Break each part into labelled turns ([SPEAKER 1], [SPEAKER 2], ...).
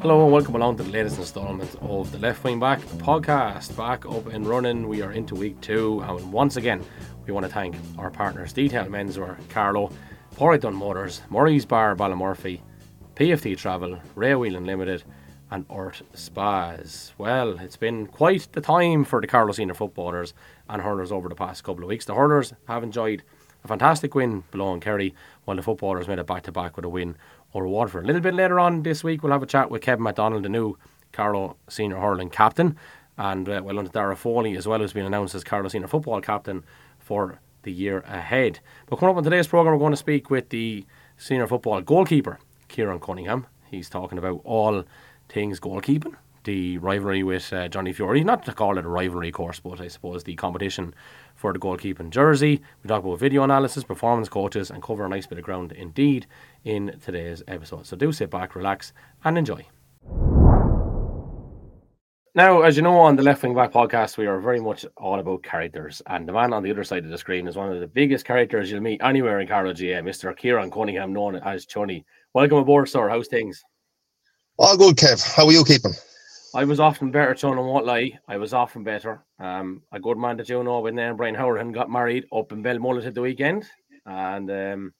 [SPEAKER 1] Hello and welcome along to the latest installment of the Left Wing Back podcast. Back up and running. We are into week two, and once again, we want to thank our partners Detail Menswear, Carlow, Porrick Motors, Murray's Bar, Ballymurphy, PFT Travel, Ray Wheeling Limited, and Ort Spas. Well, it's been quite the time for the Carlow senior footballers and hurlers over the past couple of weeks. The hurlers have enjoyed a fantastic win below in Kerry, while the footballers made it back to back with a win over Waterford. A little bit later on this week, we'll have a chat with Kevin MacDonald, the new Carlow senior hurling captain, and uh, well, under Dara Foley as well, who's been announced as Carlow senior football captain for the year ahead. But coming up on today's programme, we're going to speak with the senior football goalkeeper, Ciaran Cunningham. He's talking about all things goalkeeping, the rivalry with uh, Johnny Fury, not to call it a rivalry, of course, but I suppose the competition for the goalkeeping jersey. We talk about video analysis, performance coaches, and cover a nice bit of ground indeed in today's episode. So do sit back, relax, and enjoy. Now, as you know, on the Left Wing Back podcast, we are very much all about characters. And the man on the other side of the screen is one of the biggest characters you'll meet anywhere in Carlow GA, Mr. Ciaran Cunningham, known as Chunny. Welcome aboard, sir. How's things?
[SPEAKER 2] All good, Kev. How are you keeping?
[SPEAKER 1] I was often better, Sean, I won't lie. I was often better. Um, a good man that you know with name Brian Howard and got married up in Belmullet at the weekend. And um,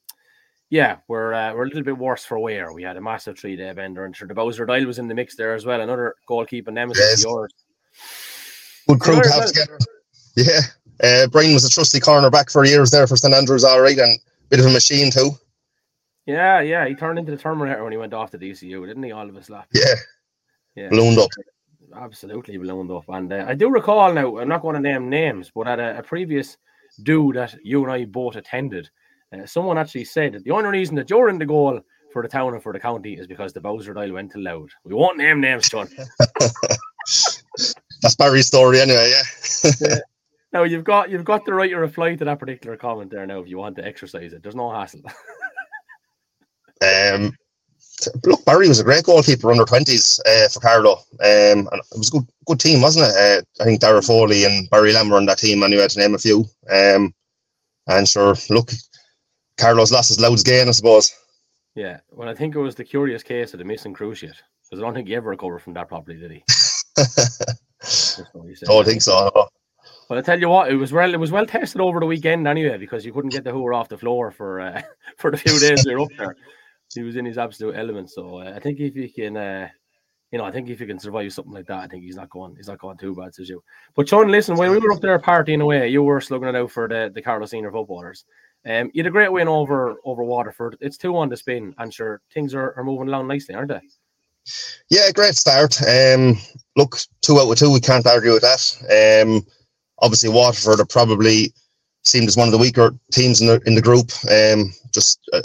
[SPEAKER 1] yeah, we're uh, we're a little bit worse for wear. We had a massive three day bender, and sure, the Bowser Dial was in the mix there as well. Another goalkeeping nemesis yes. yours.
[SPEAKER 2] Good crew to have together. Yeah, uh, Brian was a trusty cornerback for years there for St Andrews, all right, and bit of a machine too.
[SPEAKER 1] Yeah, yeah, he turned into the Terminator when he went off to DCU, didn't he? All of us lap.
[SPEAKER 2] Yeah, yeah, ballooned up.
[SPEAKER 1] Absolutely ballooned up, and uh, I do recall now. I'm not going to name names, but at a, a previous do that you and I both attended uh, someone actually said that the only reason that you're in the goal for the town and for the county is because the Bowser dial went too loud. We won't name names, John.
[SPEAKER 2] That's Barry's story anyway, yeah.
[SPEAKER 1] yeah. Now you've got you've got the right to reply to that particular comment there now if you want to exercise it. There's no hassle.
[SPEAKER 2] um look, Barry was a great goalkeeper under twenties uh, for Carlow. Um, and it was a good good team, wasn't it? Uh, I think Dara Foley and Barry Lamb were on that team anyway, to name a few. Um, and sure, look, Carlos lost his loads gain, I suppose.
[SPEAKER 1] Yeah, well, I think it was the curious case of the missing cruciate because I don't think he ever recovered from that properly, did he?
[SPEAKER 2] don't think so. No.
[SPEAKER 1] But I tell you what, it was well, it was well tested over the weekend anyway because you couldn't get the hooer off the floor for uh, for the few days you're up there. He was in his absolute element. So uh, I think if he can, uh, you know, I think if he can survive something like that, I think he's not going, he's not going too bad as you. But Sean, listen, when we were up there partying away, you were slugging it out for the the Carlow senior footballers. Um, you had a great win over over Waterford. It's two on the spin, and sure things are, are moving along nicely, aren't they?
[SPEAKER 2] Yeah, great start. Um, look, two out of two, we can't argue with that. Um, obviously Waterford are probably seemed as one of the weaker teams in the in the group. Um, just uh,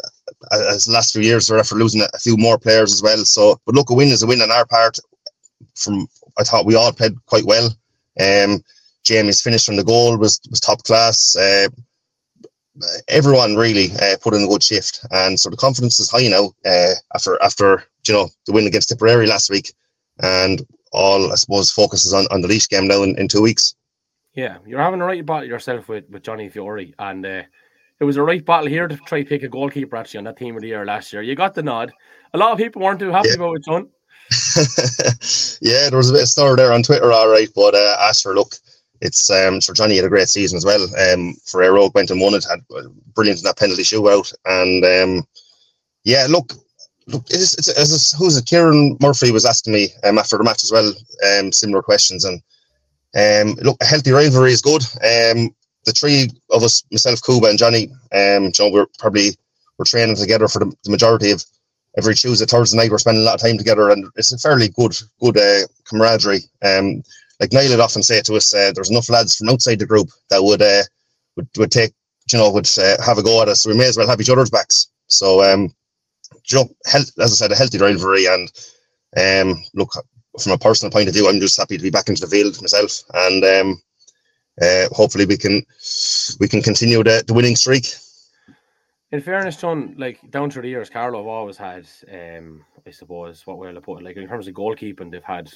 [SPEAKER 2] as the last few years, they're after losing a few more players as well. So, but look, a win is a win on our part. From I thought we all played quite well. Um, Jamie's finish from the goal was was top class. Uh, everyone really uh, put in a good shift, and so the confidence is high now uh, after after you know the win against Tipperary last week, and all I suppose focuses on, on the Laois game now in, in two weeks.
[SPEAKER 1] Yeah, you're having a right battle yourself with, with Johnny Fury, and uh, it was a right battle here to try to pick a goalkeeper actually on that team of the year last year. You got the nod. A lot of people weren't too happy yeah. about it, son.
[SPEAKER 2] yeah, there was a bit of stir there on Twitter, all right, but uh, as for look, it's um, so Johnny had a great season as well. Um, for Aero went and won it, had brilliant in that penalty shootout, and um, yeah, look, look, it's, it's, it's, who's it? Kieran Murphy was asking me um, after the match as well, um, similar questions, and um, look, a healthy rivalry is good. Um, the three of us, myself, Kuba, and Johnny, um, John, we're probably we're training together for the, the majority of every Tuesday, Thursday night. We're spending a lot of time together, and it's a fairly good, good uh, camaraderie. Um, like Niall would often say to us, uh, there's enough lads from outside the group that would uh, would, would take, you know, would uh, have a go at us. So we may as well have each other's backs. So, um, you know, health, as I said, a healthy rivalry. And um, look, from a personal point of view, I'm just happy to be back into the field myself. And um, uh, hopefully we can we can continue the, the winning streak.
[SPEAKER 1] In fairness, John, like down through the years, Carlow have always had, um, I suppose, what we'll put like in terms of goalkeeping, they've had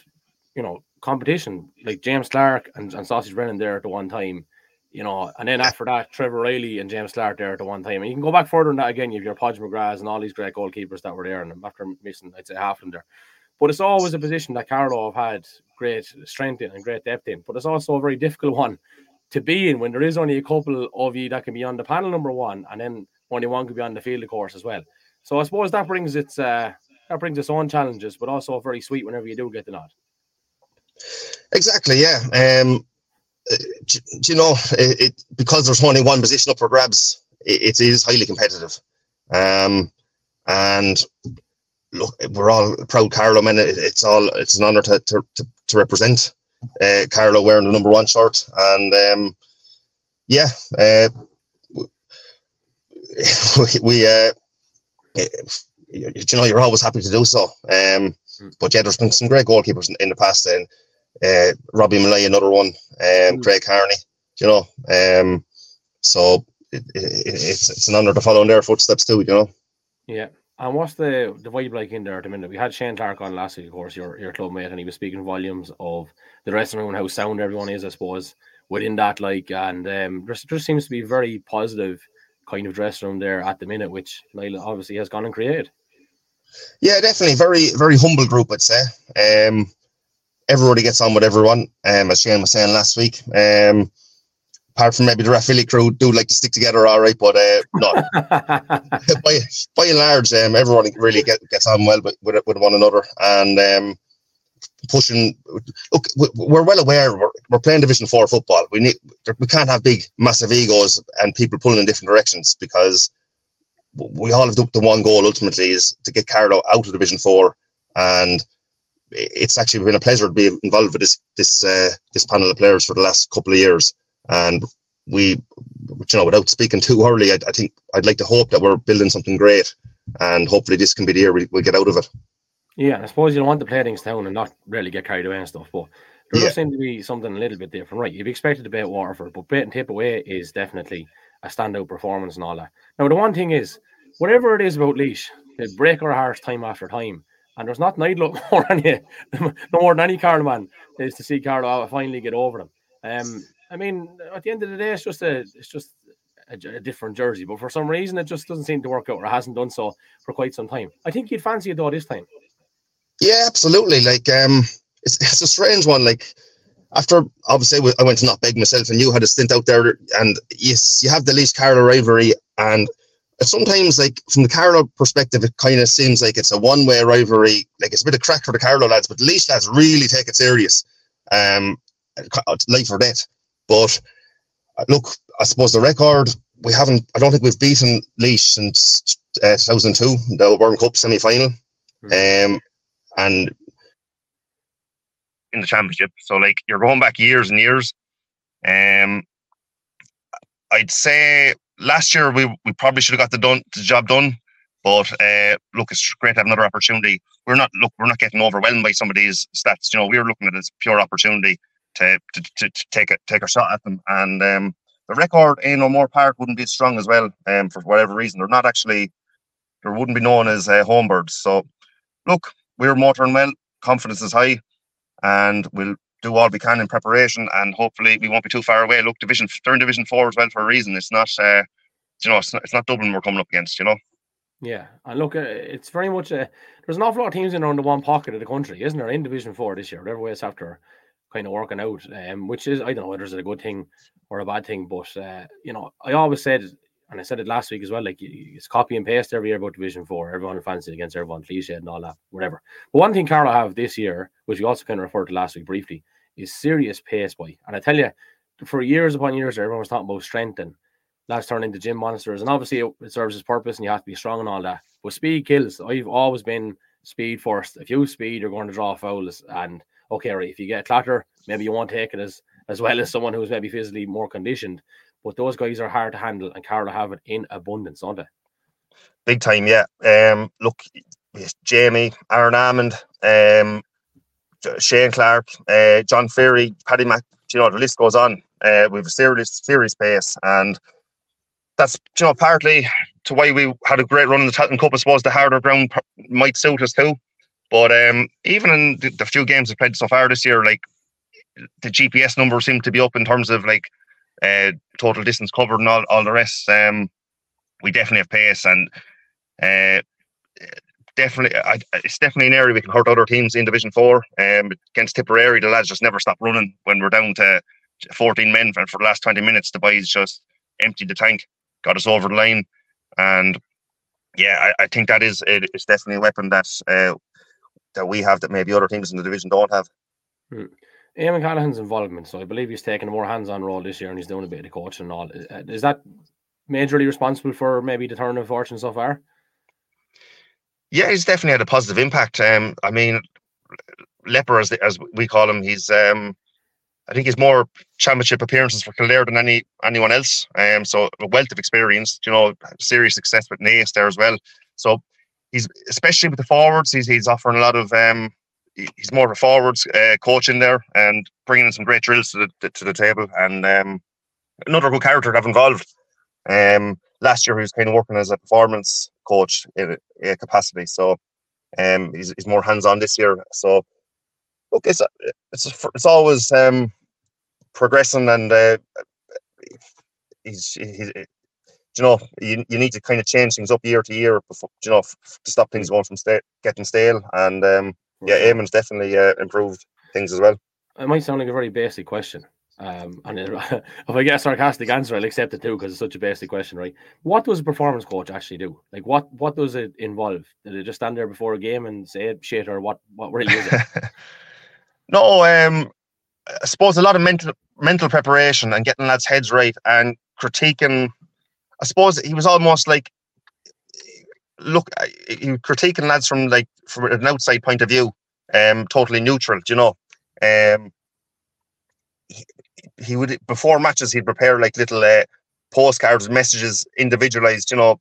[SPEAKER 1] you know, competition like James Clark and, and Sausage Brennan there at the one time, you know, and then after that, Trevor Riley and James Clark there at the one time. And you can go back further than that again. You have your Podge McGrath and all these great goalkeepers that were there, and after missing, I'd say half of them there. But it's always a position that Carlow have had great strength in and great depth in. But it's also a very difficult one to be in when there is only a couple of you that can be on the panel number one, and then only one could be on the field, of course, as well. So I suppose that brings its uh, that brings its own challenges, but also very sweet whenever you do get the nod.
[SPEAKER 2] Exactly, yeah. Um, do, do you know it, it, because there's only one position up for grabs? It, it is highly competitive, um, and look, we're all proud Carlow men. It, it's all it's an honour to, to, to, to represent uh, Carlow wearing the number one shirt, and um, yeah, uh, we, we uh, you know you're always happy to do so. Um, hmm. but yeah, there's been some great goalkeepers in, in the past, and uh, Robbie Molloy, another one, um, mm. Craig Carney, you know, um, so it, it, it's it's an honour to follow in their footsteps too, you know.
[SPEAKER 1] Yeah, and what's the the vibe like in there at the minute? We had Shane Clark on last week, of course, your your club mate, and he was speaking volumes of the dressing room and how sound everyone is, I suppose, within that. Like, and um, there just seems to be very positive kind of dressing room there at the minute, which Niall obviously has gone and created.
[SPEAKER 2] Yeah, definitely, very very humble group, I'd say. Um, everybody gets on with everyone, um, as Shane was saying last week. Um, apart from maybe the Rathvilly crew do like to stick together all right, but uh, no. by, by and large, um, everyone really get, gets on well with, with, with one another. And um, pushing, look, we're well aware we're, we're playing Division 4 football. We need we can't have big, massive egos and people pulling in different directions because we all have the, the one goal ultimately is to get Carlow out of Division 4 and it's actually been a pleasure to be involved with this this uh, this panel of players for the last couple of years. And we, you know, without speaking too early, I, I think I'd like to hope that we're building something great, and hopefully this can be the year we, we get out of it.
[SPEAKER 1] Yeah, I suppose you don't want to play things down and not really get carried away and stuff, but there yeah. does seem to be something a little bit different, right? You've expected to beat Waterford, but beating Tip away is definitely a standout performance and all that. Now, the one thing is, whatever it is about Laois, they break our hearts time after time. And there's not I'd look more on you, no more than any Carlow man is to see Carlow finally get over them. Um, I mean, at the end of the day, it's just a it's just a, a, different jersey. But for some reason, it just doesn't seem to work out, or hasn't done so for quite some time. I think you'd fancy it though this time.
[SPEAKER 2] Yeah, absolutely. Like, um, it's it's a strange one. Like, after obviously I went to not beg myself, and you had a stint out there, and yes, you have the Laois Carlow rivalry, and sometimes like from the Carlow perspective, it kind of seems like it's a one way rivalry. Like it's a bit of crack for the Carlow lads, but the Laois lads really take it serious. Um, life or death. But uh, look, I suppose the record we haven't. I don't think we've beaten Laois since uh, 2002, the World Cup semi final, mm-hmm. um, and in the championship. So like you're going back years and years. Um, I'd say last year we, we probably should have got the done the job done. But uh, look, it's great to have another opportunity. We're not look, we're not getting overwhelmed by some of these stats. You know, we're looking at it as pure opportunity to, to, to, to take a take a shot at them. And um, the record in O'Moore Park wouldn't be as strong as well. Um, for whatever reason, they're not actually there wouldn't be known as uh, homebirds. So look, we're motoring well. Confidence is high, and we'll do all we can in preparation. And hopefully, we won't be too far away. Look, division they're in Division Four as well for a reason. It's not, uh, you know, it's not, it's not Dublin we're coming up against. You know.
[SPEAKER 1] Yeah, and look, uh, it's very much a. There's an awful lot of teams in around the one pocket of the country, isn't there? In Division Four this year, whatever way it's after kind of working out, um, which is I don't know whether it's a good thing or a bad thing, but uh, you know, I always said, and I said it last week as well, like it's copy and paste every year about Division Four. Everyone fancies against everyone, cliche and all that, whatever. But one thing Carlow have this year, which we also kind of referred to last week briefly, is serious pace boy. And I tell you, for years upon years, everyone was talking about strength and lads turn into gym monsters, and obviously it, it serves its purpose, and you have to be strong and all that. But speed kills. I've always been speed first. If you speed, you're going to draw fouls and okay, right, if you get a clatter, maybe you won't take it as as well as someone who's maybe physically more conditioned. But those guys are hard to handle, and Carlow have it in abundance, don't they?
[SPEAKER 2] Big time, yeah. Um, look, Jamie, Aaron Almond, um, Shane Clark, uh, John Ferry, Paddy Mac. You know the list goes on. Uh, we've a serious, serious pace, and that's you know partly to why we had a great run in the Tailteann Cup. I suppose the harder ground might suit us too. But um, even in the, the, few games we've played so far this year, like the GPS numbers seem to be up in terms of like uh, total distance covered and all, all the rest. Um, we definitely have pace and uh, definitely, I, it's definitely an area we can hurt other teams in Division Four. Um, against Tipperary, the lads just never stop running when we're down to 14 men, for the last 20 minutes, the boys just emptied the tank, got us over the line, and yeah, I, I think that is it, it's definitely a weapon that uh, that we have that maybe other teams in the division don't have.
[SPEAKER 1] Hmm. Eamon Callaghan's involvement, so I believe he's taken a more hands-on role this year, and he's doing a bit of the coaching and all. Uh, is that majorly responsible for maybe the turn of fortune so far?
[SPEAKER 2] Yeah, he's definitely had a positive impact. Um, I mean, Leper, as, the, as we call him, he's um, I think he's more championship appearances for Kildare than any anyone else. Um, so a wealth of experience, you know, serious success with Naas there as well. So he's especially with the forwards, he's he's offering a lot of um, he's more of a forwards uh, coach in there and bringing some great drills to the to the table and um, another good character to have involved. Um, last year he was kind of working as a performance coach in a, capacity, so um, he's, he's more hands on this year. So look, it's it's it's always um, progressing, and uh, he's, he's you know you, you need to kind of change things up year to year before you know to stop things going from sta- getting stale. And um, yeah, Eamon's definitely uh, improved things as well.
[SPEAKER 1] It might sound like a very basic question, um, and it, if I get a sarcastic answer, I'll accept it too because it's such a basic question, right? What does a performance coach actually do? Like, what what does it involve? Did it just stand there before a game and say shit, or what? What really is it?
[SPEAKER 2] no, um, I suppose a lot of mental mental preparation and getting lads' heads right and critiquing. I suppose he was almost like look, he was critiquing lads from like from an outside point of view, um, totally neutral. Do You know, um, he would before matches he'd prepare like little uh, postcards, messages, individualized, you know,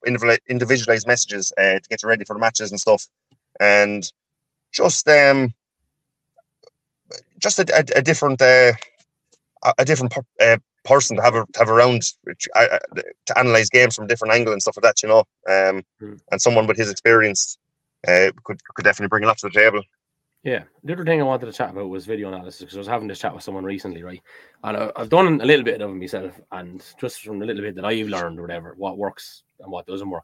[SPEAKER 2] individualized messages uh, to get you ready for the matches and stuff, and just um, just a, a, a different uh, a different uh, person to have a, to have around uh, to analyze games from a different angle and stuff like that, you know, um, mm. and someone with his experience uh, could could definitely bring a lot to the table.
[SPEAKER 1] Yeah, the other thing I wanted to chat about was video analysis because I was having this chat with someone recently, right? And I, have done a little bit of it myself, and just from the little bit that I've learned or whatever, what works and what doesn't work.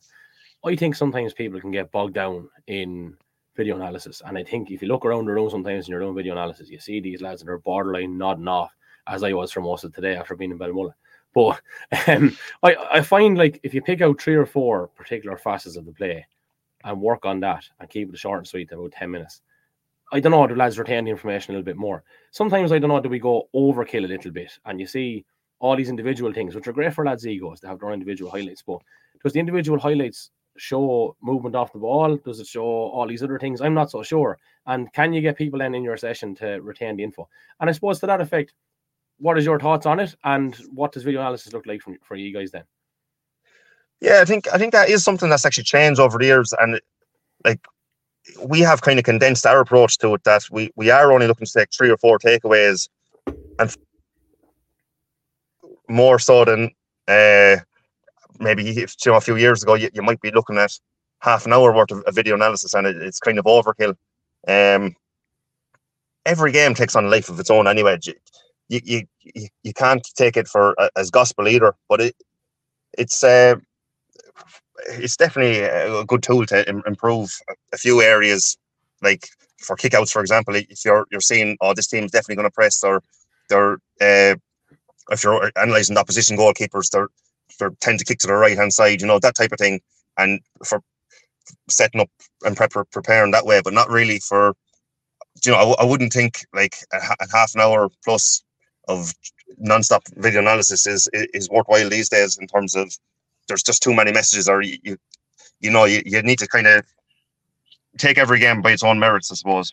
[SPEAKER 1] I think sometimes people can get bogged down in video analysis, and I think if you look around the room sometimes in your own video analysis, you see these lads that are borderline nodding off, as I was for most of today after being in Belmullet. But um, I, I find like if you pick out three or four particular facets of the play and work on that and keep it short and sweet, about 10 minutes I don't know, do lads retain the information a little bit more? Sometimes I don't know, do we go overkill a little bit? And you see all these individual things, which are great for lads' egos to have their individual highlights. But does the individual highlights show movement off the ball? Does it show all these other things? I'm not so sure. And can you get people in in your session to retain the info? And I suppose to that effect, what is your thoughts on it? And what does video analysis look like for, for you guys then?
[SPEAKER 2] Yeah, I think I think that is something that's actually changed over the years, and like we have kind of condensed our approach to it that we, we are only looking to take three or four takeaways and more so than uh, maybe if, you know, a few years ago, you, you might be looking at half an hour worth of, of video analysis and it, it's kind of overkill. Um, every game takes on a life of its own anyway. You, you, you, can't take it for uh, as gospel either, but it, it's, uh, it's definitely a good tool to improve a few areas, like for kickouts, for example. If you're you're seeing, oh, this team's definitely going to press, or they're uh, if you're analysing the opposition goalkeepers, they're they tend to kick to the right hand side, you know that type of thing, and for setting up and prep preparing that way, but not really for you know I, I wouldn't think like a, a half an hour plus of non-stop video analysis is is worthwhile these days in terms of there's just too many messages, or you, you, you know, you, you need to kind of take every game by its own merits, I suppose.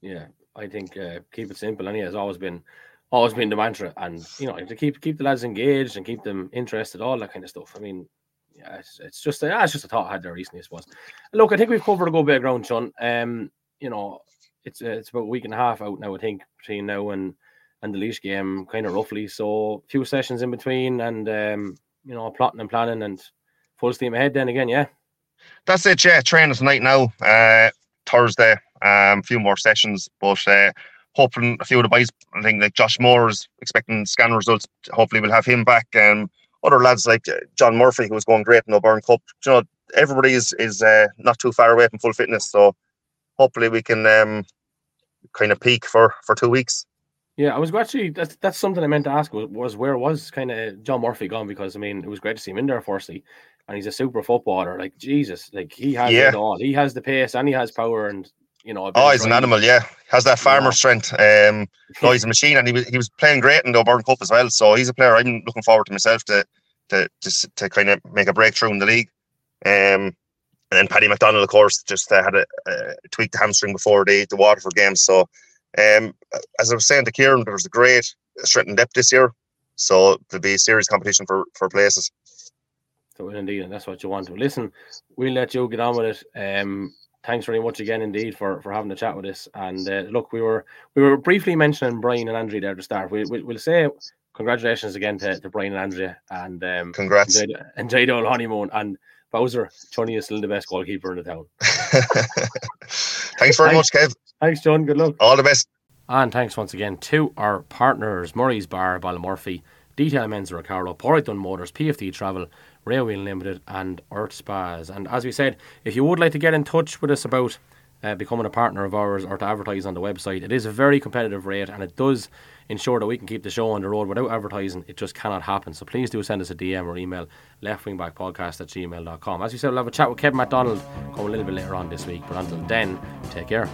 [SPEAKER 1] Yeah, I think uh, keep it simple. And yeah, has always been always been the mantra, and you know, to keep keep the lads engaged and keep them interested, all that kind of stuff. I mean, yeah, it's, it's just a, it's just a thought I had there recently, I suppose. Look, I think we've covered a good bit of ground, Sean. Um, you know, it's uh, it's about a week and a half out now, I think, between now and and the Laois game, kind of roughly. So, a few sessions in between, and um, you know, plotting and planning and full steam ahead then again, yeah.
[SPEAKER 2] That's it, yeah. Training tonight now, uh, Thursday. Um, a few more sessions, but uh, hoping a few of the boys, I think like Josh Moore is expecting scan results. Hopefully, we'll have him back. And um, other lads like uh, John Murphy, who was going great in the O'Byrne Cup. You know, everybody is is uh, not too far away from full fitness. So hopefully we can um, kind of peak for for two weeks.
[SPEAKER 1] Yeah, I was actually that's that's something I meant to ask was, was where was kind of John Murphy gone because I mean it was great to see him in there firstly, and he's a super footballer. Like Jesus, like he has yeah. it all. He has the pace and he has power, and you know.
[SPEAKER 2] Oh, he's an animal. Yeah, has that farmer yeah. strength. Um, no, he's a machine, and he was he was playing great in the O'Byrne Cup as well. So he's a player I'm looking forward to myself to to to, to kind of make a breakthrough in the league. Um, and then Paddy McDonald, of course, just uh, had a, a tweaked hamstring before the the Waterford game. So, um, as I was saying to Kieran, there was a great strength and depth this year. So there'll be serious competition for for places.
[SPEAKER 1] So indeed, and that's what you want to listen. We'll let you get on with it. Um, thanks very much again, indeed, for for having a chat with us. And uh, look, we were we were briefly mentioning Brian and Andrea there to start. We, we will say congratulations again to, to Brian and Andrea, and um,
[SPEAKER 2] congrats,
[SPEAKER 1] enjoy, enjoy the honeymoon. And Bowser, Tony is still the best goalkeeper in the town.
[SPEAKER 2] thanks very thanks, much, Kev.
[SPEAKER 1] Thanks, John. Good luck.
[SPEAKER 2] All the best.
[SPEAKER 1] And thanks once again to our partners, Murray's Bar, Ballymurphy, Detail Menswear Carlow, Porrick Motors, PFD Travel, Railway Limited, and Earth Spas. And as we said, if you would like to get in touch with us about uh, becoming a partner of ours or to advertise on the website, it is a very competitive rate and it does ensure that we can keep the show on the road without advertising. It just cannot happen. So please do send us a DM or email leftwingbackpodcast at gmail.com. As we said, we'll have a chat with Kevin MacDonald coming a little bit later on this week. But until then, take care.